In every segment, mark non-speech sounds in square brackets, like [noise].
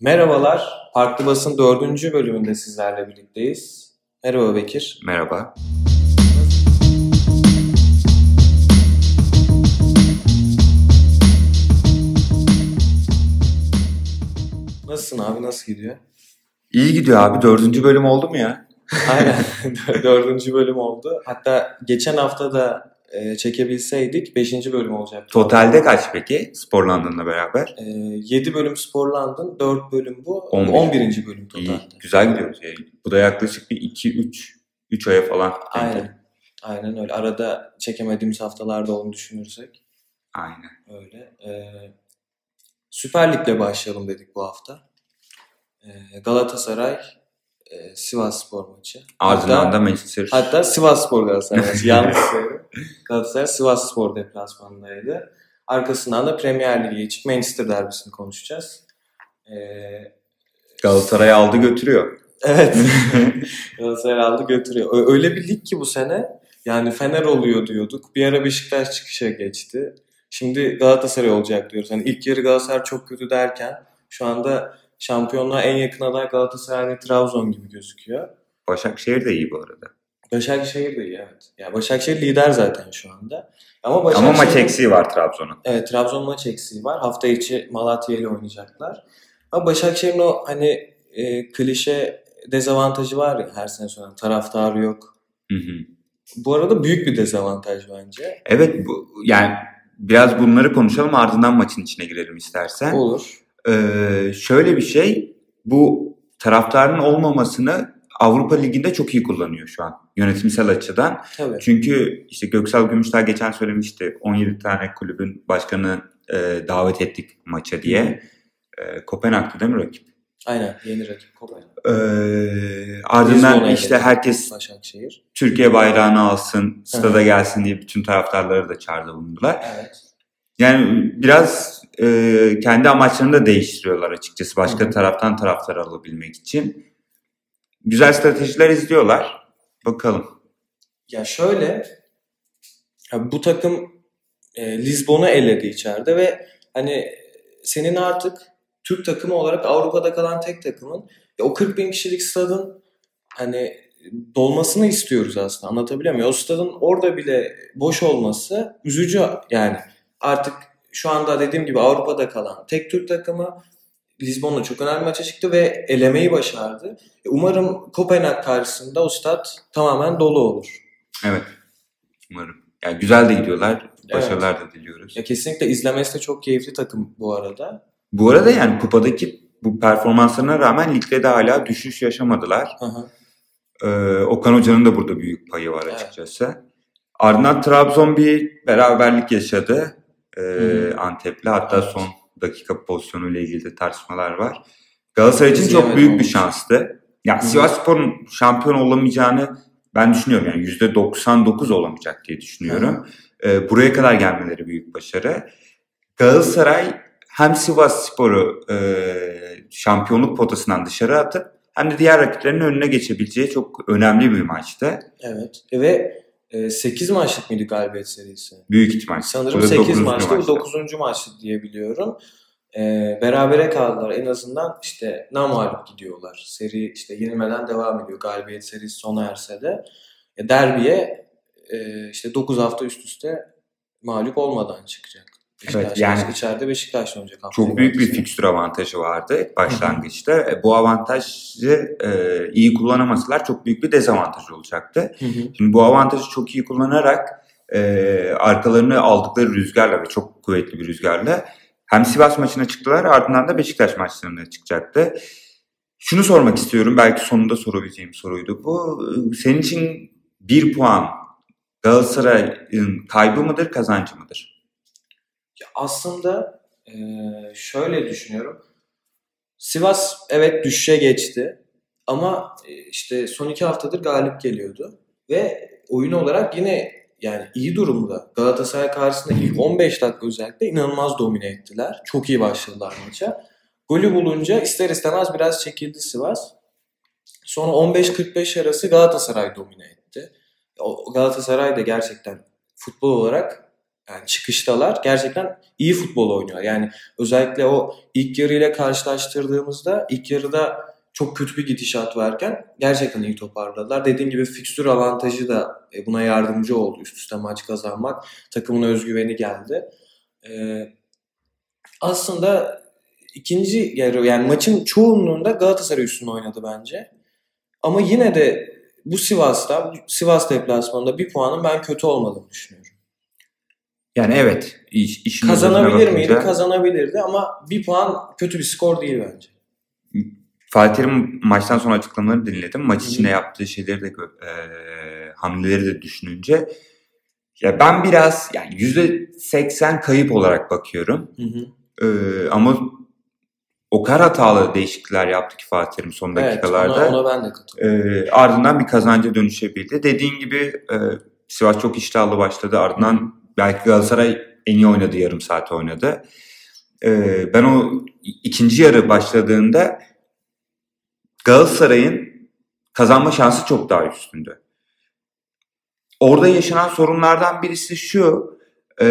Merhabalar, Farklı Basın 4. bölümünde sizlerle birlikteyiz. Merhaba Bekir. Merhaba. Nasılsın abi, nasıl gidiyor? İyi gidiyor abi. Dördüncü bölüm oldu mu ya? Aynen, [laughs] dördüncü bölüm oldu. Hatta geçen hafta da e, çekebilseydik 5. bölüm olacaktı. Totalde kaç peki Sporland'ınla beraber? E, 7 bölüm sporlandın, 4 bölüm bu. 11. 11. bölüm totalde. İyi. Güzel gidiyoruz. Yani. Bu da yaklaşık bir 2-3 3 aya falan. Aynen. Aynen öyle. Arada çekemediğimiz haftalarda olduğunu düşünürsek Aynen. öyle. E, Süper Lig'le başlayalım dedik bu hafta. E, Galatasaray e, Sivas Spor maçı. Ardından da Manchester. Hatta Sivas Spor Galatasaray maçı. [laughs] Yanlış söyledim. Galatasaray Sivas Spor deplasmanındaydı. Arkasından da Premier Lig'e geçip Manchester derbisini konuşacağız. Ee, Galatasaray aldı götürüyor. evet. [laughs] Galatasaray aldı götürüyor. Öyle bir lig ki bu sene. Yani Fener oluyor diyorduk. Bir ara Beşiktaş çıkışa geçti. Şimdi Galatasaray olacak diyoruz. Yani ilk yarı Galatasaray çok kötü derken şu anda şampiyonluğa en yakın aday Galatasaray ve Trabzon gibi gözüküyor. Başakşehir de iyi bu arada. Başakşehir de iyi evet. Ya Başakşehir lider zaten şu anda. Ama Ama Başakşehir maç eksiği var Trabzon'un. Evet Trabzon maç eksiği var. Hafta içi Malatya ile oynayacaklar. Ama Başakşehir'in o hani e, klişe dezavantajı var ya her sene sonra taraftarı yok. Hı hı. Bu arada büyük bir dezavantaj bence. Evet bu, yani biraz bunları konuşalım ardından maçın içine girelim istersen. Olur. Ee, şöyle bir şey, bu taraftarın olmamasını Avrupa Ligi'nde çok iyi kullanıyor şu an yönetimsel açıdan. Tabii. Çünkü işte Göksel Gümüşler geçen söylemişti 17 tane kulübün başkanı e, davet ettik maça diye. E, Kopenhag'dı değil mi rakip? Aynen yeni rakip Kopenhag. E, ardından işte herkes Başakşehir. Türkiye bayrağını alsın, stada gelsin diye bütün taraftarları da çağrıda bulundular. Evet. Yani biraz e, kendi amaçlarını da değiştiriyorlar açıkçası başka Hı taraftan taraftar alabilmek için. Güzel stratejiler izliyorlar. Bakalım. Ya şöyle ya bu takım e, Lizbon'u eledi içeride ve hani senin artık Türk takımı olarak Avrupa'da kalan tek takımın ya o 40 bin kişilik stadın hani dolmasını istiyoruz aslında anlatabiliyor muyum? O stadın orada bile boş olması üzücü yani artık şu anda dediğim gibi Avrupa'da kalan tek Türk takımı Lizbon'da çok önemli maça çıktı ve elemeyi başardı. E, Umarım Kopenhag karşısında o stat tamamen dolu olur. Evet. Umarım. Yani güzel de gidiyorlar. Başarılar da diliyoruz. Ya kesinlikle izlemesi de çok keyifli takım bu arada. Bu arada yani kupadaki bu performanslarına rağmen ligde de hala düşüş yaşamadılar. Hı hı. Ee, Okan Hoca'nın da burada büyük payı var Evet. açıkçası. Ardından Trabzon bir beraberlik yaşadı Hı. Antep'le. Hatta Evet. son dakika pozisyonuyla ilgili de tartışmalar var. Galatasaray için çok büyük bir şanstı. Ya Hı. Sivasspor'un şampiyon olamayacağını ben düşünüyorum. Yani %99 olamayacak diye düşünüyorum. Ee, buraya kadar gelmeleri büyük başarı. Galatasaray hem Sivas Spor'u e, şampiyonluk potasından dışarı atıp hem de diğer rakiplerinin önüne geçebileceği çok önemli bir maçtı. Evet. Ve 8 maçlık mıydı galibiyet serisi? Büyük ihtimal. Sanırım Burada 8 dokuzuncu maçtı. Bu maçtı. 9. maçtı diye biliyorum. E, berabere kaldılar. En azından işte namalip gidiyorlar. Seri işte yenilmeden devam ediyor. Galibiyet serisi sona erse de. E, derbiye e, işte 9 hafta üst üste mağlup olmadan çıkacak. Beşiktaş yani- içeride Beşiktaş'la oynayacak. Çok büyük bir fikstür avantajı vardı başlangıçta. E, Bu avantajı e, iyi kullanamasalar çok büyük bir dezavantaj olacaktı. Hı hı. Şimdi bu avantajı çok iyi kullanarak e, arkalarını aldıkları rüzgarla ve çok kuvvetli bir rüzgarla hem Sivas maçına çıktılar ardından da Beşiktaş maçlarına çıkacaktı. Şunu sormak istiyorum belki sonunda sorabileceğim soruydu bu. E, Senin için bir puan Galatasaray'ın kaybı mıdır kazancı mıdır? Ya aslında eee, şöyle düşünüyorum. Sivas evet düşüşe geçti. Ama e, işte son iki haftadır galip geliyordu. Ve oyun olarak yine yani iyi durumda. Galatasaray karşısında ilk 15 dakika özellikle inanılmaz domine ettiler. Çok iyi başladılar maça. Golü bulunca ister istemez biraz çekildi Sivas. Sonra 15-45 arası Galatasaray domine etti. Galatasaray da gerçekten futbol olarak Yani çıkıştalar gerçekten iyi futbol oynuyor. Yani özellikle o ilk yarı ile karşılaştırdığımızda ilk yarıda çok kötü bir gidişat varken gerçekten iyi toparladılar. Dediğim gibi fikstür avantajı da e, buna yardımcı oldu. Üst üste maç kazanmak. Takımın özgüveni geldi. Ee, aslında ikinci yarı yani maçın çoğunluğunda Galatasaray üstünde oynadı bence. Ama yine de bu Sivas'ta, Sivas deplasmanında bir puanın ben kötü olmadığını düşünüyorum. Yani evet. Iş, işin Kazanabilir miydi? Kazanabilirdi ama bir puan kötü bir skor değil bence. Fatih'in maçtan sonra açıklamalarını dinledim. Maç içinde yaptığı şeyleri de e, hamleleri de düşününce ya ben biraz yani %80 kayıp olarak bakıyorum. Hı hı. E, ama o kadar hatalı değişiklikler yaptı ki Fatih'in son Evet, dakikalarda. ona, ona ben de katılıyorum. E, ardından bir kazanca dönüşebildi. Dediğin gibi e, Sivas çok iştahlı başladı. Ardından belki Galatasaray en iyi oynadı yarım saat oynadı. E, ben o ikinci yarı başladığında Galatasaray'ın kazanma şansı çok daha üstünde. Orada yaşanan sorunlardan birisi şu. E,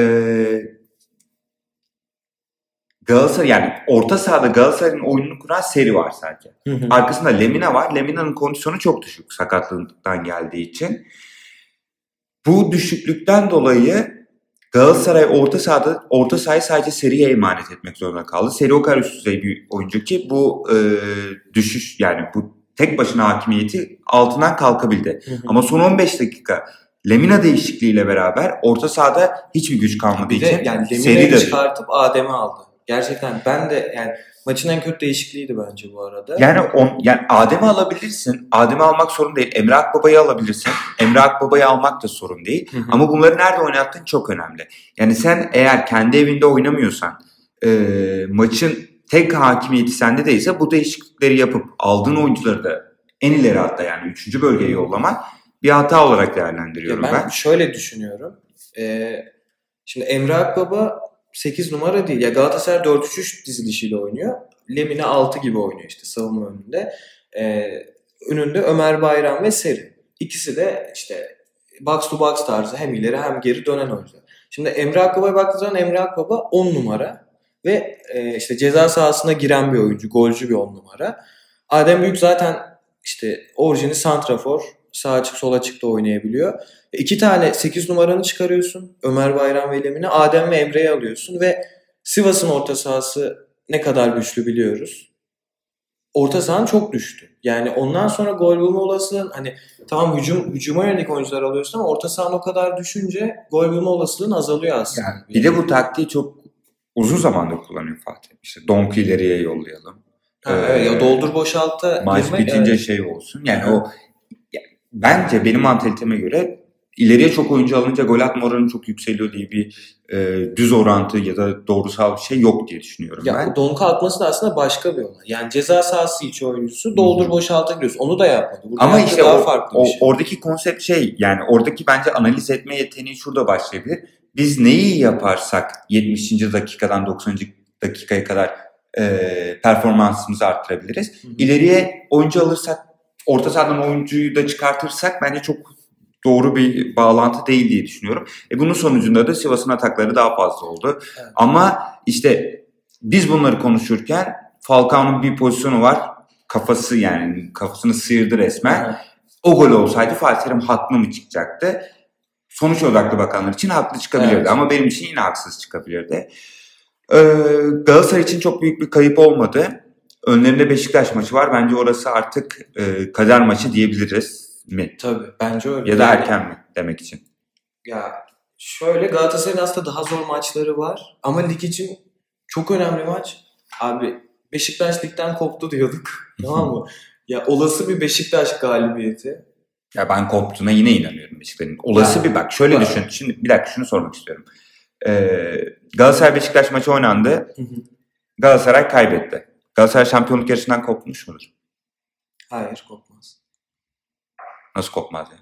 Galatasaray yani orta sahada Galatasaray'ın oyununu kuran seri var sadece. Hı hı. Arkasında Lemina var. Lemina'nın kondisyonu çok düşük sakatlığından geldiği için. Bu düşüklükten dolayı Galatasaray orta sahada orta sahayı sadece seriye emanet etmek zorunda kaldı. Seri o kadar üst düzey bir oyuncu ki bu e, düşüş yani bu tek başına hakimiyeti altından kalkabildi. Hı hı. Ama son 15 dakika Lemina değişikliğiyle beraber orta sahada hiçbir güç kalmadığı bir için yani seri Lemina'yı de çıkartıp Adem'i aldı. Gerçekten ben de yani maçın en kötü değişikliğiydi bence bu arada. Yani on, yani Adem'i alabilirsin. Adem'i almak sorun değil. Emre Akbaba'yı alabilirsin. Emre Akbaba'yı almak da sorun değil. Hı hı. Ama bunları nerede oynattığın çok önemli. Yani sen eğer kendi evinde oynamıyorsan e, maçın tek hakimiyeti sende değilse bu değişiklikleri yapıp aldığın oyuncuları da en ileri hatta yani 3. bölgeye yollamak bir hata olarak Ya değerlendiriyorum ben, ben. şöyle düşünüyorum. Ee, şimdi Emre Akbaba 8 numara değil. Ya Galatasaray 4-3-3 dizilişiyle oynuyor. Lemina 6 gibi oynuyor işte savunma önünde. Ee, önünde Ömer Bayram ve Seri. İkisi de işte box to box tarzı hem ileri hem geri dönen oyuncular. Şimdi Emre Akbaba'ya baktığınız zaman Emre Akbaba 10 numara ve e, işte ceza sahasına giren bir oyuncu, golcü bir 10 numara. Adem Büyük zaten işte orijini santrafor, sağ açık sol açıkta oynayabiliyor. İki tane 8 numaranı çıkarıyorsun. Ömer Bayram ve Lemine. Adem ve Emre'yi alıyorsun ve Sivas'ın orta sahası ne kadar güçlü biliyoruz. Orta sahan çok düştü. Yani ondan sonra gol bulma olasılığın hani tamam hücum hücuma yönelik oyuncular alıyorsun ama orta sahan o kadar düşünce gol bulma olasılığın azalıyor aslında. Yani bir de bu taktiği çok uzun zamandır kullanıyor Fatih. İşte Donk'u ileriye yollayalım. Ha, evet, ya doldur boşalta maç girmek, bitince evet. şey olsun. Yani o bence benim mantaliteme göre ileriye çok oyuncu alınca gol atma oranı çok yükseliyor diye bir e, düz orantı ya da doğrusal bir şey yok diye düşünüyorum Ya ben. donka atması da aslında başka bir olay. Yani ceza sahası içi oyuncusu doldur boşalta giriyorsun. Onu da yapmadı. Burada Ama işte daha o, farklı o- şey. oradaki konsept şey yani oradaki bence analiz etme yeteneği şurada başlayabilir. Biz neyi yaparsak 70. dakikadan 90. dakikaya kadar e, performansımızı arttırabiliriz. Hı hı. İleriye oyuncu alırsak orta sahadan oyuncuyu da çıkartırsak bence çok doğru bir bağlantı değil diye düşünüyorum. E bunun sonucunda da Sivas'ın atakları daha fazla oldu. Evet. Ama işte biz bunları konuşurken Falcao'nun bir pozisyonu var. Kafası yani kafasını sıyırdı resmen. Aha. O gol olsaydı Fatih Terim haklı mı çıkacaktı? Sonuç odaklı bakanlar için haklı çıkabilirdi Evet. ama benim için yine haksız çıkabilirdi. Ee, Galatasaray için çok büyük bir kayıp olmadı. Önlerinde Beşiktaş maçı var. Bence orası artık e, kader maçı diyebiliriz mi? Tabii bence öyle. Ya da erken mi demek için. Ya şöyle Galatasaray'ın aslında daha zor maçları var. Ama lig için çok önemli maç. Abi Beşiktaş ligden koptu diyorduk. [laughs] tamam mı? Ya olası bir Beşiktaş galibiyeti. Ya ben koptuğuna yine inanıyorum Beşiktaş'ın. Olası Yani, bir bak şöyle var. düşün. Şimdi bir dakika şunu sormak istiyorum. Ee, Galatasaray Beşiktaş maçı oynandı. Galatasaray kaybetti. Galatasaray şampiyonluk yarışından kopmuş mudur? Hayır kopmaz. Nasıl kopmaz ya?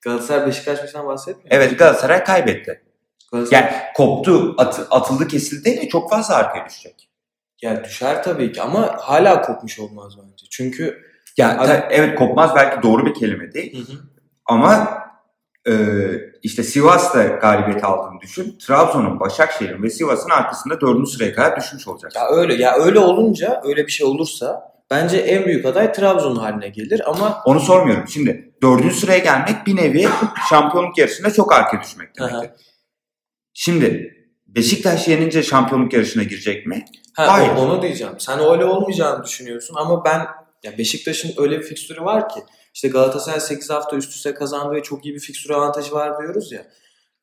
Galatasaray Beşiktaş maçından bahsetmiyor. Evet Galatasaray kaybetti. Galatasaray Yani koptu, at- atıldı kesildi değil mi? Çok fazla arkaya düşecek. ya düşer tabii ki ama hala kopmuş olmaz bence. Çünkü Ya Abi- ta- evet kopmaz belki doğru bir kelime değil Hı hı. ama e, işte Sivas'ta galibiyet aldığını düşün. Trabzon'un, Başakşehir'in ve Sivas'ın arkasında dördüncü sıraya kadar düşmüş olacak. Ya öyle ya öyle olunca öyle bir şey olursa bence en büyük aday Trabzon haline gelir ama Onu sormuyorum. Şimdi dördüncü sıraya gelmek bir nevi şampiyonluk yarışında çok arkaya düşmek demektir. Şimdi Beşiktaş yenince şampiyonluk yarışına girecek mi? ha, Hayır. onu diyeceğim. Sen öyle olmayacağını düşünüyorsun ama ben ya Beşiktaş'ın öyle bir fikstürü var ki işte Galatasaray 8 hafta üst üste kazandı ve çok iyi bir fikstür avantajı var diyoruz ya.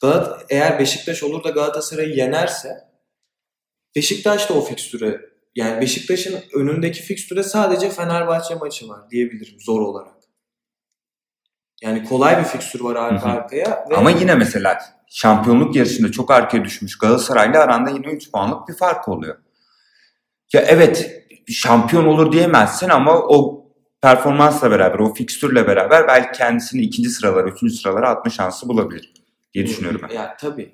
Galat eğer Beşiktaş olur da Galatasaray'ı yenerse Beşiktaş da o fikstüre yani Beşiktaş'ın önündeki fikstüre sadece Fenerbahçe maçı var diyebilirim zor olarak. Yani kolay bir fikstür var arka arkaya. Ve Ama yine mesela şampiyonluk yarışında çok arkaya düşmüş Galatasaray'la aranda yine 3 puanlık bir fark oluyor. Ya evet şampiyon olur diyemezsin ama o performansla beraber, o fikstürle beraber belki kendisini ikinci sıralara, üçüncü sıralara atma şansı bulabilir diye düşünüyorum ben. Ya tabii.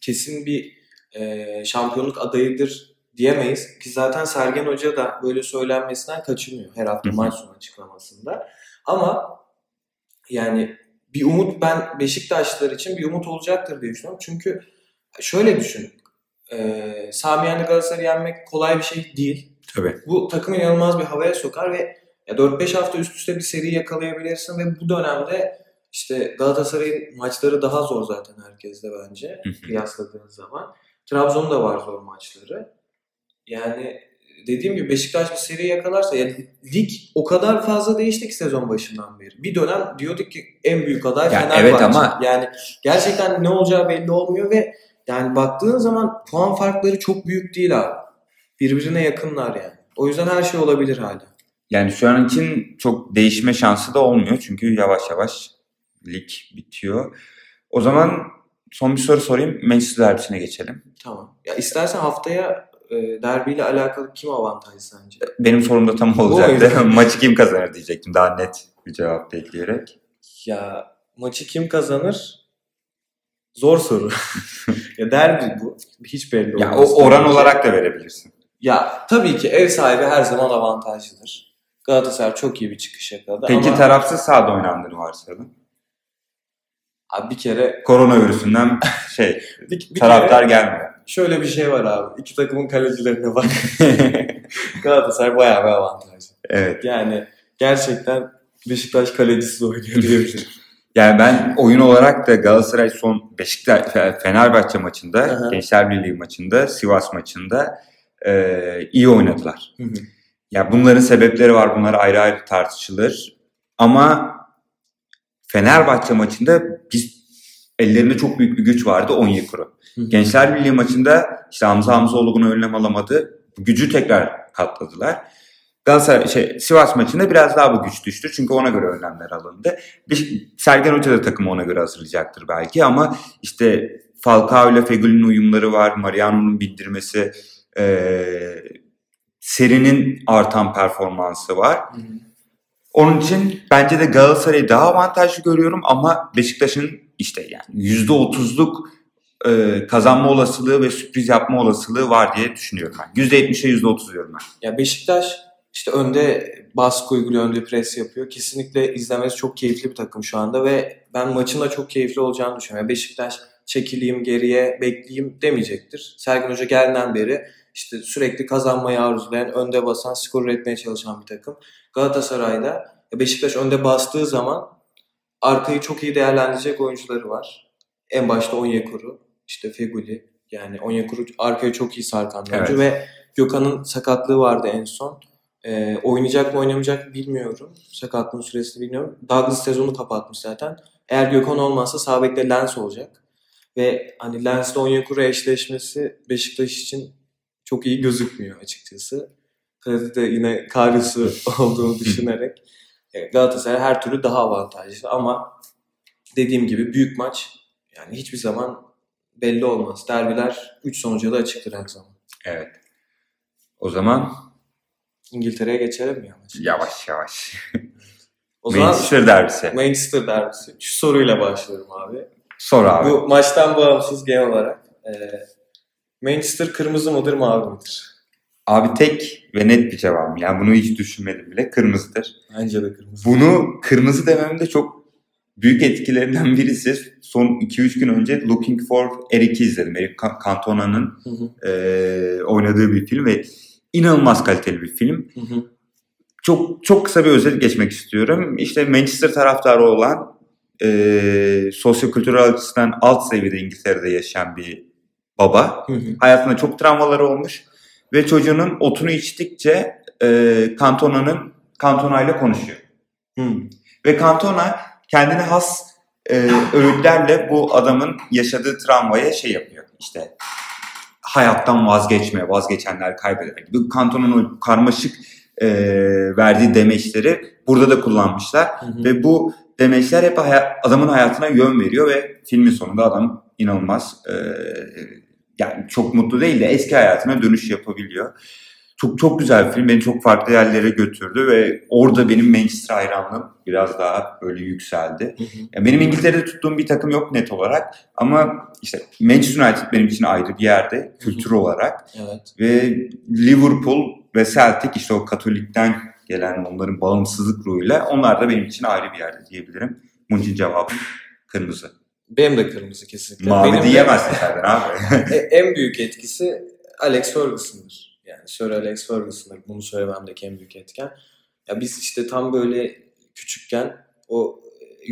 Kesin bir e, şampiyonluk adayıdır diyemeyiz. Ki zaten Sergen Hoca da böyle söylenmesinden kaçınıyor her hafta maç sonu açıklamasında. Ama yani bir umut ben Beşiktaşlılar için bir umut olacaktır diye düşünüyorum. Çünkü şöyle düşün. E, Sami Yen'de Galatasaray'ı yenmek kolay bir şey değil. Tabii. Bu takımı inanılmaz bir havaya sokar ve ya 4-5 hafta üst üste bir seri yakalayabilirsin ve bu dönemde işte Galatasaray'ın maçları daha zor zaten herkeste bence kıyasladığınız zaman. Trabzon'un da var zor maçları. Yani dediğim gibi Beşiktaş bir seri yakalarsa yani lig o kadar fazla değişti ki sezon başından beri. Bir dönem diyorduk ki en büyük aday Ya Fenerbahçe. evet ama- yani gerçekten ne olacağı belli olmuyor ve yani baktığın zaman puan farkları çok büyük değil abi. Birbirine yakınlar yani. O yüzden her şey olabilir hala. Yani şu an için çok değişme şansı da olmuyor çünkü yavaş yavaş lig bitiyor. O zaman son bir soru sorayım. Manchester derbisine geçelim. Tamam. Ya istersen haftaya e, derbiyle alakalı kim avantajlı sence? Benim sorum da tam olacaktı. [laughs] Maçı kim kazanır diyecektim daha net bir cevap bekleyerek. Ya maçı kim kazanır? Zor soru. [laughs] ya derbi bu. Hiç belli Ya olmaz. o oran ki. olarak da verebilirsin. Ya tabii ki ev sahibi her zaman avantajlıdır. Galatasaray çok iyi bir çıkış yakaladı Peki ama tarafsız sahada oynandığını varsayalım. abi bir kere Koronavirüsünden şey [laughs] bir, bir taraftar kere gelmiyor. Şöyle bir şey var abi. İki takımın kalecilerine bak. [laughs] Galatasaray bayağı bir avantajlı. evet. Yani gerçekten Beşiktaş kalecisiz oynuyor diyebilirim. [laughs] Yani ben oyun olarak da Galatasaray son Beşiktaş Fe- Fenerbahçe maçında, Aha. Gençler Birliği maçında, Sivas maçında e, iyi oynadılar. Hı hı. Ya bunların sebepleri var. Bunlar ayrı ayrı tartışılır. Ama Fenerbahçe maçında biz ellerinde çok büyük bir güç vardı Onyekuru. Gençler Birliği maçında işte Hamza Hamzoğlu buna önlem alamadı. Gücü tekrar katladılar. Galatasaray şey, Sivas maçında biraz daha bu güç düştü. Çünkü ona göre önlemler alındı. Bir, Sergen Hoca da takımı ona göre hazırlayacaktır belki ama işte Falcao ile Fegül'ün uyumları var. Mariano'nun bindirmesi, eee serinin artan performansı var. Hı hı. Onun için bence de Galatasaray'ı daha avantajlı görüyorum ama Beşiktaş'ın işte yani %30'luk e, kazanma olasılığı ve sürpriz yapma olasılığı var diye düşünüyorum ben. %70'e %30 diyorum ben. Ya Beşiktaş işte önde baskı uyguluyor, önde pres yapıyor. Kesinlikle izlemesi çok keyifli bir takım şu anda ve ben maçın da çok keyifli olacağını düşünüyorum. Yani Beşiktaş çekileyim geriye bekleyeyim demeyecektir. Sergen Hoca geldiğinden beri işte sürekli kazanmayı arzulayan, önde basan, skor üretmeye çalışan bir takım. Galatasaray'da Beşiktaş önde bastığı zaman arkayı çok iyi değerlendirecek oyuncuları var. En başta Onyekuru, işte Feguli. Yani Onyekuru arkaya çok iyi sarkan bir oyuncu ve Gökhan'ın sakatlığı vardı en son. Ee, oynayacak mı oynamayacak mı bilmiyorum. Sakatlığın süresini bilmiyorum. Douglas sezonu kapatmış zaten. Eğer Gökhan olmazsa sağ bekte Lens olacak. Ve hani Lens'le Onyekuru eşleşmesi Beşiktaş için çok iyi gözükmüyor açıkçası. Kalecide yine Karius'u [laughs] olduğunu düşünerek Galatasaray her türlü daha avantajlı ama dediğim gibi büyük maç yani hiçbir zaman belli olmaz. Derbiler 3 sonuca da açıktır her zaman. Evet. O zaman İngiltere'ye geçelim mi yavaş? yavaş yavaş. [laughs] O zaman Manchester derbisi. Manchester derbisi. Şu soruyla başlıyorum abi. Sor abi. Bu maçtan bağımsız genel olarak. e, Manchester kırmızı mıdır mavi midir? Abi tek ve net bir cevabım. Yani bunu hiç düşünmedim bile. Kırmızıdır. Bence de kırmızı. Bunu kırmızı dememde çok büyük etkilerinden birisi son 2-3 gün önce Looking for Eric'i izledim. Eric Cantona'nın e, oynadığı bir film ve inanılmaz kaliteli bir film. Hı hı. Çok çok kısa bir özet geçmek istiyorum. İşte Manchester taraftarı olan e, sosyo-kültürel açısından alt seviyede İngiltere'de yaşayan bir baba. Hı hı. Hayatında çok travmaları olmuş ve çocuğunun otunu içtikçe e, Cantona'nın Cantona ile konuşuyor. Hı. Ve Cantona kendine has e, öğütlerle bu adamın yaşadığı travmaya şey yapıyor. İşte hayattan vazgeçme, vazgeçenler kaybeder. Bu Cantona'nın o karmaşık e, verdiği demeçleri burada da kullanmışlar. Hı hı. Ve bu demeçler hep haya- adamın hayatına yön veriyor ve filmin sonunda adam inanılmaz e, yani çok mutlu değil de eski hayatına dönüş yapabiliyor. Çok çok güzel bir film. Beni çok farklı yerlere götürdü ve orada benim Manchester hayranlığım biraz daha böyle yükseldi. Hı hı. Ya benim İngiltere'de tuttuğum bir takım yok net olarak ama işte Manchester United benim için ayrı bir yerde kültür olarak Evet. ve Liverpool ve Celtic işte o Katolik'ten gelen onların bağımsızlık ruhuyla onlar da benim için ayrı bir yerde diyebilirim. Bunun için cevabım kırmızı. Benim de kırmızı kesinlikle. Mavi Benim diyemezsin Serdar abi. [laughs] E- en büyük etkisi Alex Ferguson'dır. Yani Sir Alex Ferguson'dır. Bunu söylememdeki en büyük etken. Ya biz işte tam böyle küçükken o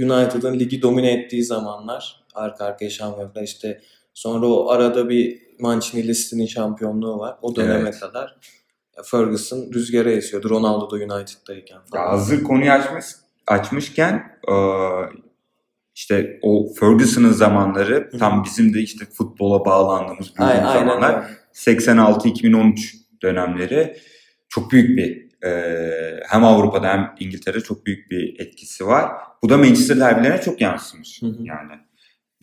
United'ın ligi domine ettiği zamanlar arka arkaya şampiyonluklar işte sonra o arada bir Mancini listinin şampiyonluğu var. O döneme Evet. kadar ya Ferguson rüzgara esiyordu. Ronaldo da United'dayken Ya falan. hazır konuyu açmış, açmışken e, işte o Ferguson'ın zamanları tam bizim de işte futbola bağlandığımız aynen zamanlar. öyle. 86-2013 dönemleri çok büyük bir e, hem Avrupa'da hem İngiltere'de çok büyük bir etkisi var. Bu da Manchester derbilerine çok yansımış. Hı hı. Yani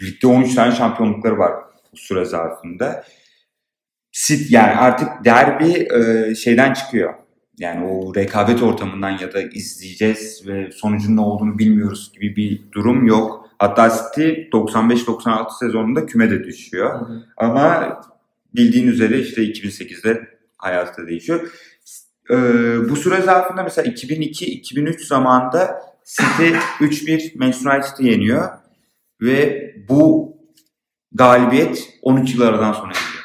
ligde 13 tane şampiyonlukları var bu süre zarfında. Sit yani artık derbi e, şeyden çıkıyor. Yani o rekabet ortamından ya da izleyeceğiz ve sonucun ne olduğunu bilmiyoruz gibi bir durum yok. Hatta City 95-96 sezonunda kümede düşüyor. Hı hı. Ama bildiğin üzere işte 2008'de hayatı değişiyor. Ee, bu süre zarfında mesela 2002-2003 zamanında City [laughs] 3-1 Manchester United'ı yeniyor ve bu galibiyet 13 yıl aradan sonra geliyor.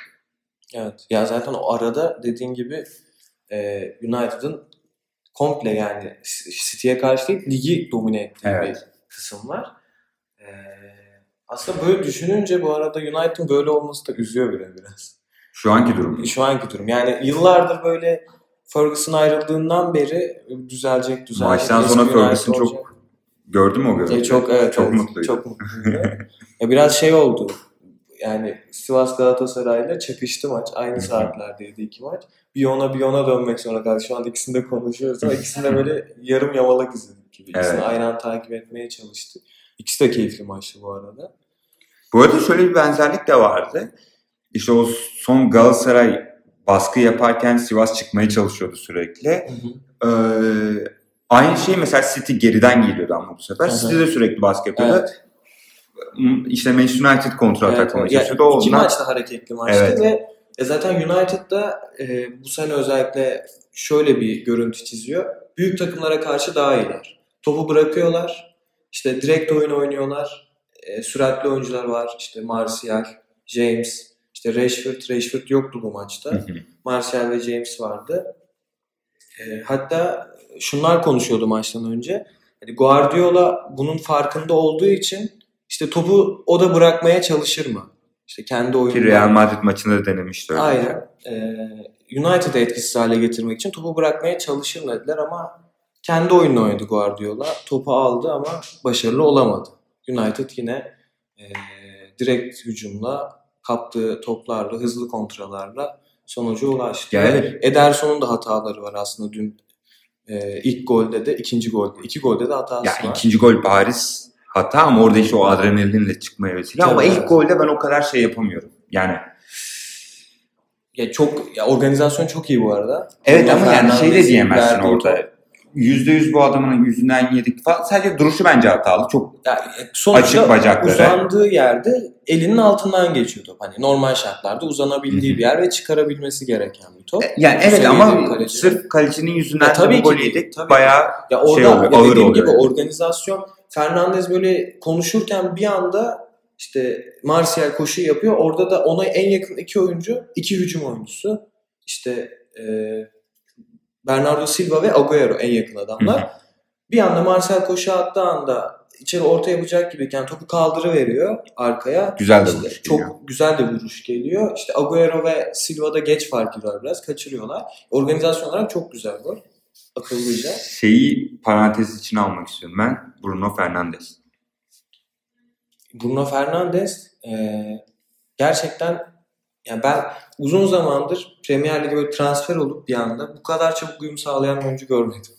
Evet. Ya zaten o arada dediğin gibi e, United'ın komple yani City'ye karşı değil ligi domine ettiği Evet. bir kısım var. E, aslında böyle düşününce bu arada United'ın böyle olması da üzüyor bile biraz. Şu anki durum. Şu anki durum. Yani yıllardır böyle Ferguson ayrıldığından beri düzelecek düzelecek. Maçtan sonra Ferguson çok olacak. Gördün mü o görüntüyü? E, çok evet, Çok evet, mutluydu. Çok mutluydu. ya biraz şey oldu. Yani Sivas Galatasaray'la çakıştı maç. Aynı saatlerdeydi iki maç. Bir ona bir ona dönmek zorunda kaldı. Şu anda ikisini de konuşuyoruz ama ikisini de böyle [laughs] yarım yamalak izledik gibi. İkisini Evet. aynı anda takip etmeye çalıştık. İkisi de keyifli maçtı bu arada. Bu arada şöyle bir benzerlik de vardı. İşte o son Galatasaray baskı yaparken Sivas çıkmaya çalışıyordu sürekli. Ee, aynı şey mesela City geriden geliyordu ama bu sefer. Hı hı. City de sürekli baskı yapıyordu. Evet. İşte Manchester United kontra Evet, ataklamaya evet. Ya, çalışıyordu. iki Ondan- maç da hareketli maçtı Evet. ve e, zaten United'da e, bu sene özellikle şöyle bir görüntü çiziyor. Büyük takımlara karşı daha iyiler. Topu bırakıyorlar. İşte direkt oyun oynuyorlar. E, süratli oyuncular var. İşte Martial, James, işte Rashford. Rashford yoktu bu maçta. Hı hı. Martial ve James vardı. E, hatta şunlar konuşuyordu maçtan önce. Hani Guardiola bunun farkında olduğu için işte topu o da bırakmaya çalışır mı? İşte kendi Ki oyununu. Real Madrid maçında da denemişti öyle. Aynen. Ee, United'ı etkisiz hale getirmek için topu bırakmaya çalışır mı dediler ama kendi oyununu oynadı Guardiola. Topu aldı ama başarılı olamadı. United yine e, direkt hücumla kaptığı toplarla, hızlı kontralarla sonuca ulaştı. Ya evet. Ederson'un da hataları var aslında dün e, ilk golde de ikinci golde. iki golde de hatası Ya var. ikinci gol bariz hata ama orada işte o adrenalinle çıkmaya vesile. Ama ilk golde ben o kadar şey yapamıyorum. Yani Ya çok ya organizasyon çok iyi bu arada. evet ama yani şey de diyemezsin orada. Yüzde yüz bu adamın yüzünden yedik falan. Sadece duruşu bence hatalı. Çok Ya, e, sonuçta Açık bacakları. uzandığı yerde elinin altından geçiyor top. Hani normal şartlarda uzanabildiği bir yer ve çıkarabilmesi gereken bir top. yani Bu evet ama kaleci. sırf kalecinin yüzünden Ya tabii ki gol yedik. tabii Bayağı Ya orada şey oluyor, ya ağır dediğim oluyor gibi yani. organizasyon Fernandez böyle konuşurken bir anda işte Martial koşu yapıyor. Orada da ona en yakın iki oyuncu, iki hücum oyuncusu. İşte e, Bernardo Silva ve Agüero en yakın adamlar. Hı hı. Bir anda Martial koşu attığı anda içeri orta yapacak gibiyken topu kaldırıveriyor arkaya. Güzel de İşte vuruş Çok geliyor. güzel de vuruş geliyor. İşte Agüero ve Silva'da geç farkı var biraz. Kaçırıyorlar. Organizasyon olarak çok güzel gol. Akıllıca. Şeyi parantez içine almak istiyorum ben. Bruno Fernandes. Bruno Fernandes e, gerçekten yani ben uzun zamandır Premier Lig'e böyle transfer olup bir anda bu kadar çabuk uyum sağlayan oyuncu görmedim.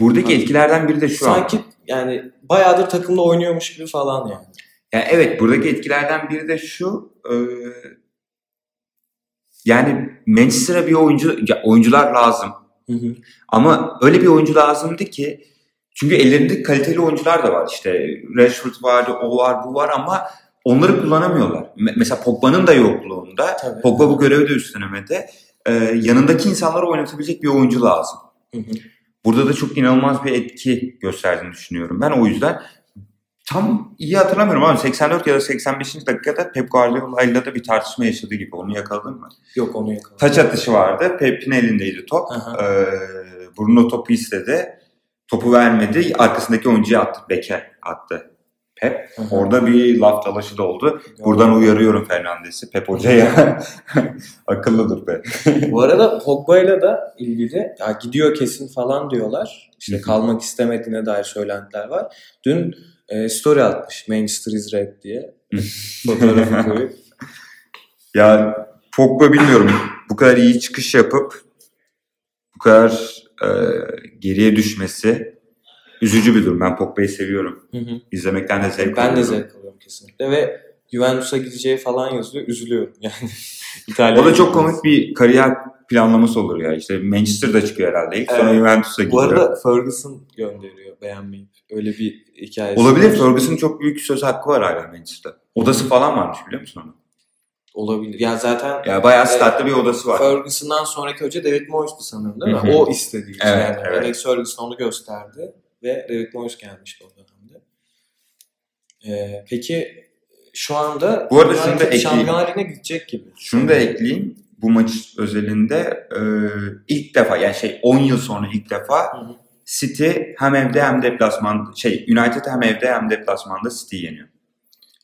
Buradaki Abi, etkilerden biri de şu an. Sanki yani bayağıdır takımda oynuyormuş gibi falan yani. Yani evet buradaki etkilerden biri de şu. e, yani Manchester'a bir oyuncu ya oyuncular lazım. Hı hı. Ama öyle bir oyuncu lazımdı ki çünkü ellerinde kaliteli oyuncular da var. İşte Rashford vardı, o var, bu var ama onları kullanamıyorlar. Me- mesela Pogba'nın da yokluğunda. Tabii. Pogba bu görevi de üstlenemedi. E, yanındaki insanları oynatabilecek bir oyuncu lazım. Hı hı. Burada da çok inanılmaz bir etki gösterdiğini düşünüyorum. Ben o yüzden tam iyi hatırlamıyorum ama 84 ya da 85. dakikada Pep Guardiola ile de bir tartışma yaşadığı gibi. Onu yakaladın mı? Yok onu yakaladım. Taç atışı vardı. Pep'in elindeydi top. Aha. Ee, Bruno topu istedi. Topu vermedi. Arkasındaki oyuncuya attı. Beke attı. Pep. Aha. Orada bir laf dalaşı da oldu. Buradan uyarıyorum Fernandes'i. Pep Hoca'ya. [laughs] Akıllıdır be. Bu arada Pogba'yla da ilgili ya gidiyor kesin falan diyorlar. İşte kalmak istemediğine dair söylentiler var. Dün e, story atmış Manchester is Red diye. [laughs] Fotoğrafı koyup. Ya Pogba bilmiyorum. Bu kadar iyi çıkış yapıp bu kadar e, geriye düşmesi üzücü bir durum. Ben Pogba'yı seviyorum. Hı hı. İzlemekten de zevk Ben de alıyorum. zevk alıyorum kesinlikle ve Juventus'a gideceği falan yazıyor. Üzülüyorum yani. [laughs] İtalya O da çok komik bir kariyer planlaması olur ya. İşte Manchester'da çıkıyor herhalde ilk. Sonra Evet. Juventus'a Bu gidiyor. arada Ferguson gönderiyor beğenmeyip. Öyle bir hikayesi Olabilir. var. Ferguson'ın çok büyük söz hakkı var hala Manchester'da. Odası falan varmış biliyor musun onu? Olabilir. Ya zaten Ya bayağı statlı bir odası var. Ferguson'dan sonraki hoca David Moyes'tu sanırım değil mi? Hı hı. O istediği Evet, yani. evet. Alex Ferguson onu gösterdi ve David Moyes gelmişti o dönemde. Ee, peki şu anda Bu arada şunu da ekleyeyim. Gidecek gibi. Şunu da ekleyeyim. Bu maç özelinde e, ilk defa yani şey 10 yıl sonra ilk defa Hı hı. City hem evde hem deplasman şey United hem evde hem deplasmanda City yeniyor.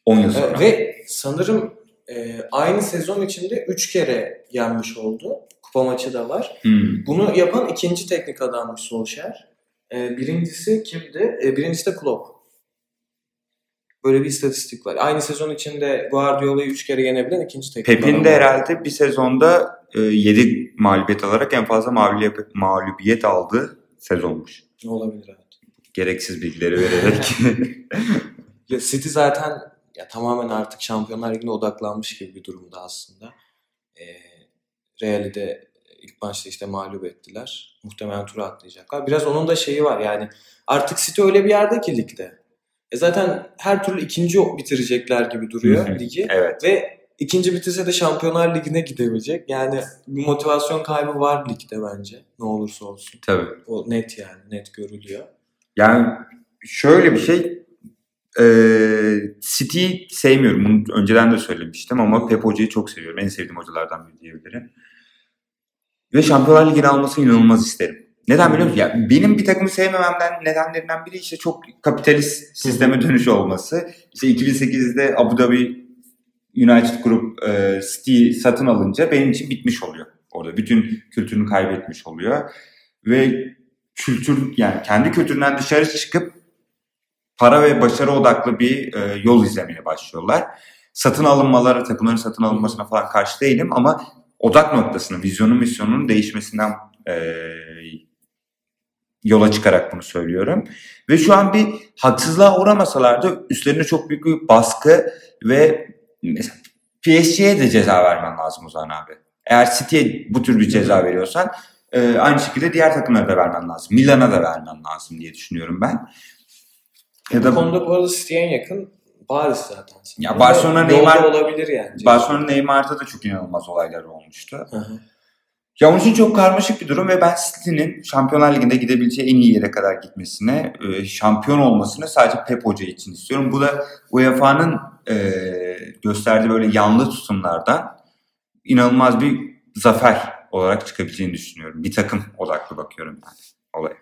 10 yıl sonra. Ee, ve sanırım e, aynı sezon içinde 3 kere yenmiş oldu. Kupa maçı da var. Hmm. Bunu yapan ikinci teknik adammış Solskjaer. Ee, birincisi kimdi? Ee, birincisi de Klopp. Böyle bir istatistik var. Aynı sezon içinde Guardiola'yı 3 kere yenebilen ikinci teknik Pep'in de herhalde bir sezonda e, 7 mağlubiyet alarak en fazla mağlubiyet, mağlubiyet aldığı sezonmuş. Olabilir evet. Gereksiz bilgileri vererek. [laughs] [laughs] Ya City zaten ya tamamen artık Şampiyonlar Ligi'ne odaklanmış gibi bir durumda aslında. Ee, Real'i de ilk maçta işte mağlup ettiler. Muhtemelen tura atlayacaklar. Biraz onun da şeyi var yani artık City öyle bir yerde ki ligde. E zaten her türlü ikinci bitirecekler gibi duruyor Hı hı. ligi. evet. Ve ikinci bitirse de Şampiyonlar Ligi'ne gidemeyecek. Yani bir motivasyon kaybı var ligde bence. Ne olursa olsun. Tabii. O net yani. Net görülüyor. Yani şöyle bir şey e, City'yi sevmiyorum. Bunu önceden de söylemiştim ama Pep Hoca'yı çok seviyorum. En sevdiğim hocalardan biri diyebilirim. Ve Şampiyonlar Ligi'ni almasını inanılmaz isterim. Neden biliyor musun? Ya benim bir takımı sevmememden nedenlerinden biri işte çok kapitalist sisteme dönüş olması. İşte 2008'de Abu Dhabi United Group e, City satın alınca benim için bitmiş oluyor. Orada bütün kültürünü kaybetmiş oluyor. Ve kültür yani kendi kültüründen dışarı çıkıp para ve başarı odaklı bir e, yol izlemeye başlıyorlar. Satın alınmalara, takımların satın alınmasına falan karşı değilim ama odak noktasının, vizyonun, misyonunun değişmesinden e, yola çıkarak bunu söylüyorum. Ve şu an bir haksızlığa uğramasalar da üstlerine çok büyük bir baskı ve mesela PSG'ye de ceza vermen lazım o zaman abi. Eğer City'ye bu tür bir ceza veriyorsan e, aynı şekilde diğer takımlara da vermen lazım. Milan'a da vermen lazım diye düşünüyorum ben. Ya Bu da konuda bu arada City'ye yakın Paris zaten. Ya Barcelona, Neymar- olabilir yani. Barcelona Neymar'da da çok inanılmaz olaylar olmuştu. Hı hı. Ya onun için çok karmaşık bir durum ve ben City'nin Şampiyonlar Ligi'nde gidebileceği en iyi yere kadar gitmesine, e, şampiyon olmasını sadece Pep Hoca için istiyorum. Bu da UEFA'nın e, gösterdiği böyle yanlı tutumlardan inanılmaz bir zafer olarak çıkabileceğini düşünüyorum. Bir takım odaklı bakıyorum yani olaya.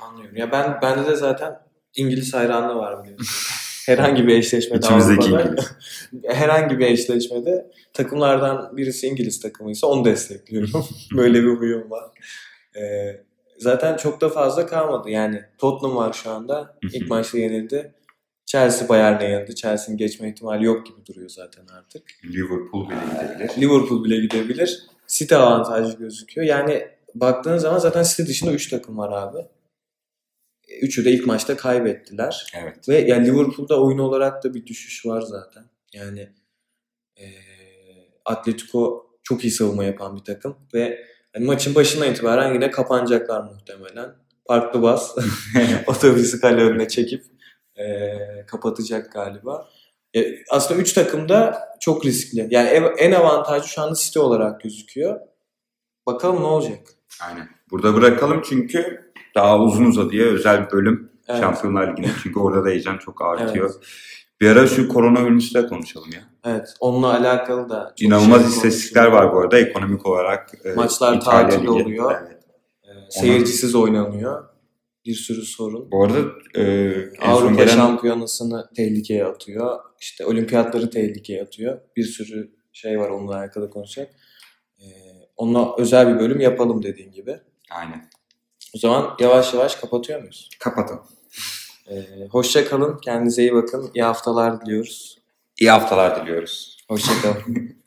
Anlıyorum. Ya ben bende de zaten İngiliz hayranlığı var biliyorsun. [laughs] herhangi bir eşleşmede İçimizdeki Avrupa'da, İngiliz. [laughs] herhangi bir eşleşmede takımlardan birisi İngiliz takımıysa onu destekliyorum. [laughs] Böyle bir huyum var. Ee, zaten çok da fazla kalmadı. Yani Tottenham var şu anda. İlk maçta yenildi. Chelsea Bayern'e yenildi. Chelsea'nin geçme ihtimali yok gibi duruyor zaten artık. Liverpool bile gidebilir. Liverpool bile gidebilir. City avantajlı gözüküyor. Yani baktığın zaman zaten City dışında 3 takım var abi. Üçü de ilk maçta kaybettiler. Evet. Ve yani Liverpool'da oyun olarak da bir düşüş var zaten. Yani eee Atletico çok iyi savunma yapan bir takım ve hani maçın başından itibaren yine kapanacaklar muhtemelen. Parklı bas [laughs] [laughs] otobüsü kale önüne çekip eee, kapatacak galiba. E, aslında 3 takım da çok riskli. Yani ev- en avantajlı şu anda City olarak gözüküyor. Bakalım ne olacak. Aynen. Burada bırakalım çünkü daha uzun uzadıya özel bir bölüm Evet. Şampiyonlar Ligi'nde. Çünkü orada da heyecan çok artıyor. Evet. Bir ara şu koronavirüsle konuşalım ya. Evet, onunla alakalı da İnanılmaz şey istatistikler var bu arada ekonomik olarak. e, Maçlar İtalya tatil Ligi. oluyor. Evet. Ee, seyircisiz oynanıyor. Bir sürü sorun. Bu arada e, Avrupa gelen şampiyonasını tehlikeye atıyor. İşte olimpiyatları tehlikeye atıyor. Bir sürü şey var onunla alakalı konuşacak. Ee, onunla özel bir bölüm yapalım dediğin gibi. Aynen. O zaman yavaş yavaş kapatıyor muyuz? Kapatalım. Ee, hoşça kalın. Kendinize iyi bakın. İyi haftalar diliyoruz. İyi haftalar diliyoruz. Hoşça kalın. [laughs]